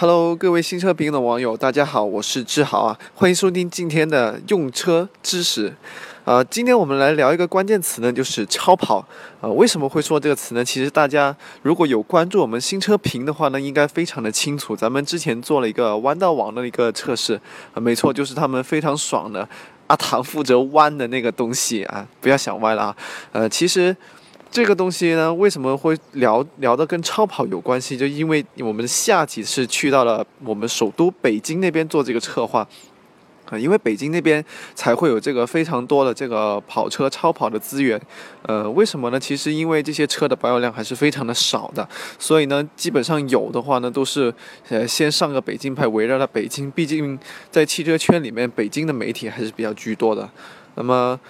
Hello，各位新车评的网友，大家好，我是志豪啊，欢迎收听今天的用车知识。呃，今天我们来聊一个关键词呢，就是超跑。呃，为什么会说这个词呢？其实大家如果有关注我们新车评的话呢，应该非常的清楚。咱们之前做了一个弯道网的一个测试，啊，没错，就是他们非常爽的阿唐负责弯的那个东西啊，不要想歪了啊。呃，其实。这个东西呢，为什么会聊聊的跟超跑有关系？就因为我们下几次去到了我们首都北京那边做这个策划，啊，因为北京那边才会有这个非常多的这个跑车超跑的资源。呃，为什么呢？其实因为这些车的保有量还是非常的少的，所以呢，基本上有的话呢，都是呃先上个北京牌，围绕着北京。毕竟在汽车圈里面，北京的媒体还是比较居多的。那么。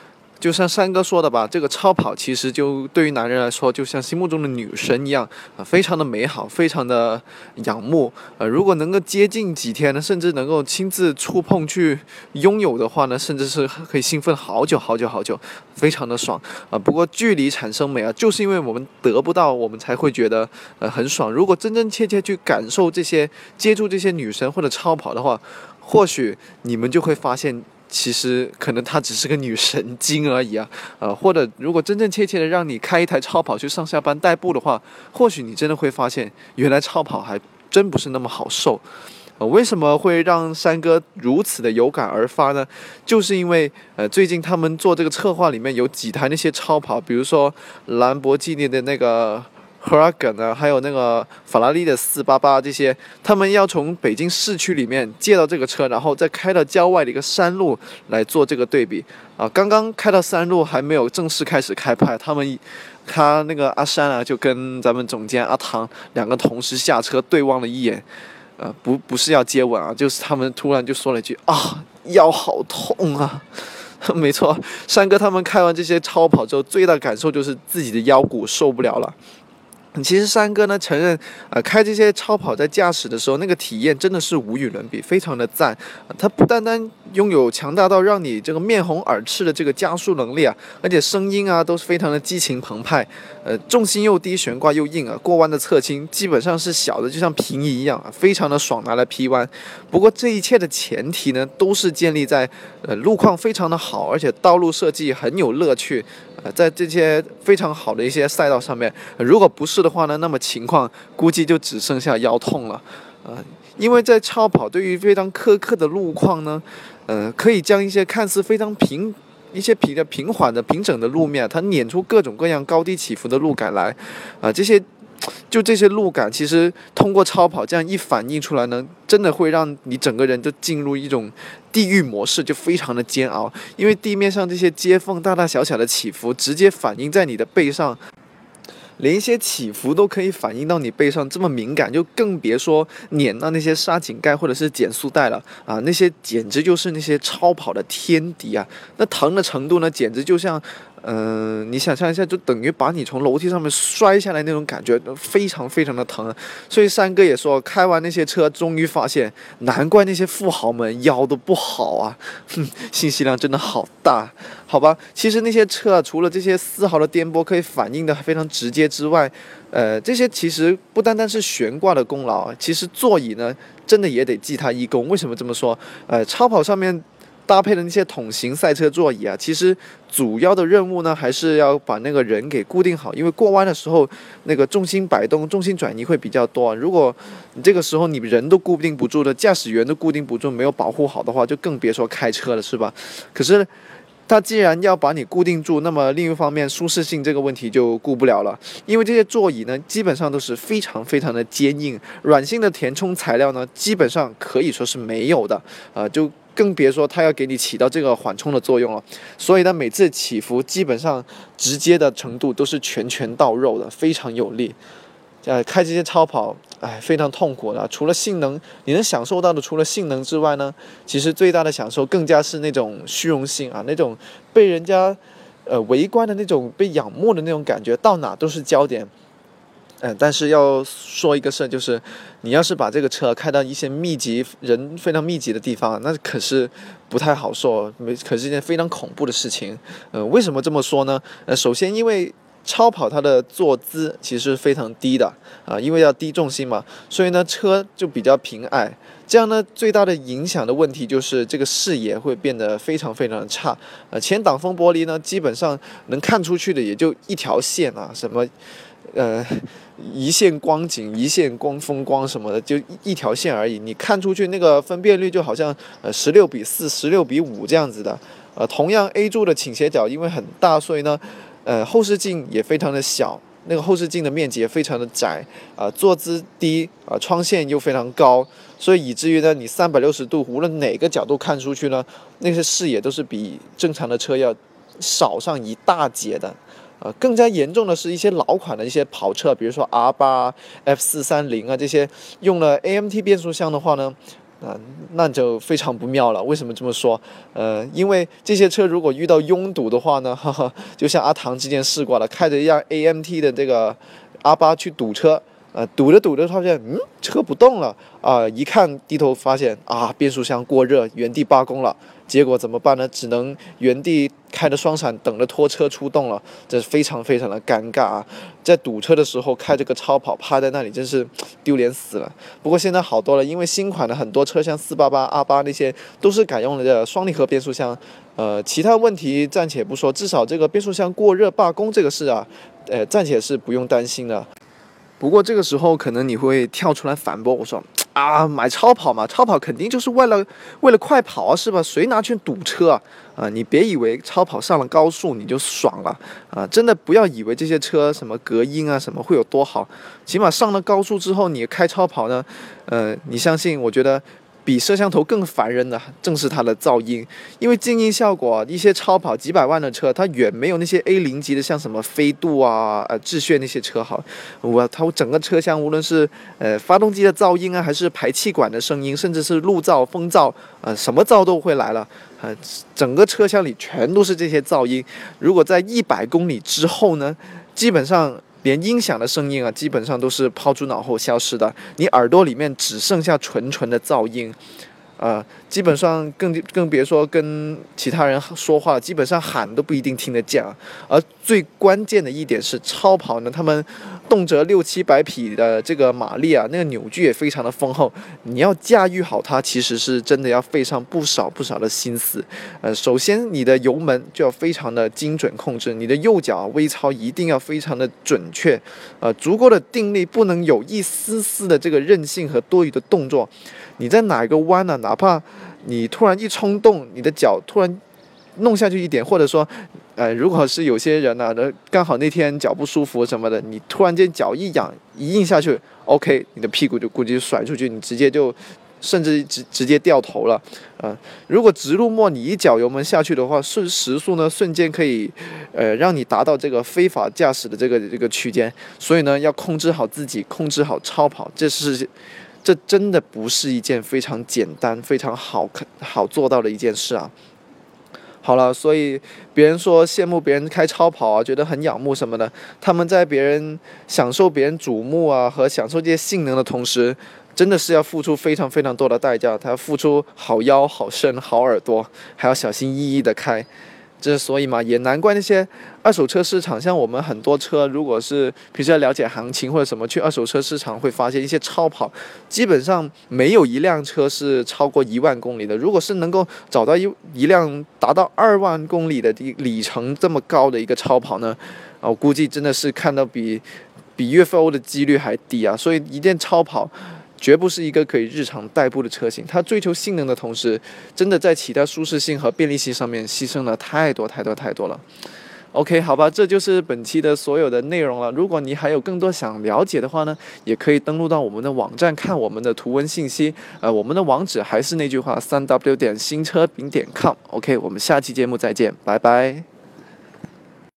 就像三哥说的吧，这个超跑其实就对于男人来说，就像心目中的女神一样啊，非常的美好，非常的仰慕。呃，如果能够接近几天呢，甚至能够亲自触碰去拥有的话呢，甚至是可以兴奋好久好久好久，非常的爽啊。不过距离产生美啊，就是因为我们得不到，我们才会觉得呃很爽。如果真真切切去感受这些，接触这些女神或者超跑的话，或许你们就会发现。其实可能她只是个女神经而已啊，呃，或者如果真正切切的让你开一台超跑去上下班代步的话，或许你真的会发现，原来超跑还真不是那么好受。呃，为什么会让山哥如此的有感而发呢？就是因为呃，最近他们做这个策划里面有几台那些超跑，比如说兰博基尼的那个。H u r a g a n 啊，还有那个法拉利的四八八这些，他们要从北京市区里面借到这个车，然后再开到郊外的一个山路来做这个对比啊。刚刚开到山路还没有正式开始开拍，他们他那个阿山啊，就跟咱们总监阿唐两个同时下车对望了一眼，呃，不不是要接吻啊，就是他们突然就说了一句啊，腰好痛啊。没错，山哥他们开完这些超跑之后，最大感受就是自己的腰骨受不了了。其实山哥呢承认，呃，开这些超跑在驾驶的时候，那个体验真的是无与伦比，非常的赞。它不单单拥有强大到让你这个面红耳赤的这个加速能力啊，而且声音啊都是非常的激情澎湃。呃，重心又低，悬挂又硬啊，过弯的侧倾基本上是小的就像平移一样啊，非常的爽，拿来劈弯。不过这一切的前提呢，都是建立在呃路况非常的好，而且道路设计很有乐趣。呃，在这些非常好的一些赛道上面，如果不是的话呢，那么情况估计就只剩下腰痛了。呃，因为在超跑对于非常苛刻的路况呢，呃，可以将一些看似非常平、一些平的平缓的平整的路面，它碾出各种各样高低起伏的路感来。啊，这些。就这些路感，其实通过超跑这样一反映出来呢，真的会让你整个人都进入一种地狱模式，就非常的煎熬。因为地面上这些接缝大大小小的起伏，直接反映在你的背上，连一些起伏都可以反映到你背上，这么敏感，就更别说碾到那些沙井盖或者是减速带了啊！那些简直就是那些超跑的天敌啊！那疼的程度呢，简直就像。嗯，你想象一下，就等于把你从楼梯上面摔下来那种感觉，非常非常的疼。所以三哥也说，开完那些车，终于发现，难怪那些富豪们腰都不好啊！哼，信息量真的好大，好吧？其实那些车啊，除了这些丝毫的颠簸可以反映的非常直接之外，呃，这些其实不单单是悬挂的功劳，其实座椅呢，真的也得记他一功。为什么这么说？呃，超跑上面。搭配的那些桶型赛车座椅啊，其实主要的任务呢，还是要把那个人给固定好，因为过弯的时候那个重心摆动、重心转移会比较多。如果你这个时候你人都固定不住的，驾驶员都固定不住，没有保护好的话，就更别说开车了，是吧？可是他既然要把你固定住，那么另一方面舒适性这个问题就顾不了了，因为这些座椅呢，基本上都是非常非常的坚硬，软性的填充材料呢，基本上可以说是没有的，啊，就。更别说它要给你起到这个缓冲的作用了，所以呢，每次起伏基本上直接的程度都是拳拳到肉的，非常有力。呃，开这些超跑，哎，非常痛苦的。除了性能，你能享受到的除了性能之外呢，其实最大的享受更加是那种虚荣心啊，那种被人家呃围观的那种被仰慕的那种感觉，到哪都是焦点。嗯，但是要说一个事儿，就是你要是把这个车开到一些密集、人非常密集的地方，那可是不太好受，没可是一件非常恐怖的事情。呃，为什么这么说呢？呃，首先因为超跑它的坐姿其实非常低的啊，因为要低重心嘛，所以呢车就比较平矮。这样呢，最大的影响的问题就是这个视野会变得非常非常的差。呃，前挡风玻璃呢，基本上能看出去的也就一条线啊，什么，呃，一线光景、一线光风光什么的，就一条线而已。你看出去那个分辨率就好像呃十六比四、十六比五这样子的。呃，同样 A 柱的倾斜角因为很大，所以呢，呃，后视镜也非常的小。那个后视镜的面积也非常的窄，啊，坐姿低，啊，窗线又非常高，所以以至于呢，你三百六十度无论哪个角度看出去呢，那些视野都是比正常的车要少上一大截的，啊，更加严重的是一些老款的一些跑车，比如说 R 八、F 四三零啊这些用了 AMT 变速箱的话呢。啊，那就非常不妙了。为什么这么说？呃，因为这些车如果遇到拥堵的话呢，哈哈，就像阿唐之前试过了，开着一辆 AMT 的这个 R 八去堵车，呃，堵着堵着发现，嗯，车不动了，啊，一看低头发现，啊，变速箱过热，原地罢工了。结果怎么办呢？只能原地开着双闪，等着拖车出动了。这是非常非常的尴尬啊！在堵车的时候开这个超跑，趴在那里真是丢脸死了。不过现在好多了，因为新款的很多车，像四八八、二八那些，都是改用了这双离合变速箱。呃，其他问题暂且不说，至少这个变速箱过热罢工这个事啊，呃，暂且是不用担心的。不过这个时候可能你会跳出来反驳我说。啊，买超跑嘛，超跑肯定就是为了为了快跑啊，是吧？谁拿去堵车啊？啊，你别以为超跑上了高速你就爽了啊！真的不要以为这些车什么隔音啊什么会有多好，起码上了高速之后你开超跑呢，呃，你相信？我觉得。比摄像头更烦人的正是它的噪音，因为静音效果，一些超跑几百万的车，它远没有那些 A 零级的，像什么飞度啊、呃致炫那些车好。我它整个车厢，无论是呃发动机的噪音啊，还是排气管的声音，甚至是路噪、风噪，呃什么噪都会来了。呃，整个车厢里全都是这些噪音。如果在一百公里之后呢，基本上。连音响的声音啊，基本上都是抛诸脑后消失的，你耳朵里面只剩下纯纯的噪音，啊，基本上更更别说跟其他人说话，基本上喊都不一定听得见。而最关键的一点是，超跑呢，他们。动辄六七百匹的这个马力啊，那个扭矩也非常的丰厚。你要驾驭好它，其实是真的要费上不少不少的心思。呃，首先你的油门就要非常的精准控制，你的右脚微操一定要非常的准确，呃，足够的定力，不能有一丝丝的这个韧性和多余的动作。你在哪一个弯呢？哪怕你突然一冲动，你的脚突然弄下去一点，或者说。呃，如果是有些人呢，刚好那天脚不舒服什么的，你突然间脚一痒一硬下去，OK，你的屁股就估计甩出去，你直接就甚至直直接掉头了。啊，如果直路末你一脚油门下去的话，瞬时速呢瞬间可以，呃，让你达到这个非法驾驶的这个这个区间。所以呢，要控制好自己，控制好超跑，这是这真的不是一件非常简单、非常好看好做到的一件事啊。好了，所以别人说羡慕别人开超跑啊，觉得很仰慕什么的。他们在别人享受别人瞩目啊和享受这些性能的同时，真的是要付出非常非常多的代价。他要付出好腰、好肾、好耳朵，还要小心翼翼的开。这所以嘛，也难怪那些二手车市场，像我们很多车，如果是平时要了解行情或者什么，去二手车市场会发现一些超跑，基本上没有一辆车是超过一万公里的。如果是能够找到一一辆达到二万公里的里程这么高的一个超跑呢，啊，我估计真的是看到比比 UFO 的几率还低啊。所以一件超跑。绝不是一个可以日常代步的车型，它追求性能的同时，真的在其他舒适性和便利性上面牺牲了太多太多太多了。OK，好吧，这就是本期的所有的内容了。如果你还有更多想了解的话呢，也可以登录到我们的网站看我们的图文信息。呃，我们的网址还是那句话，三 W 点新车饼点 com。OK，我们下期节目再见，拜拜。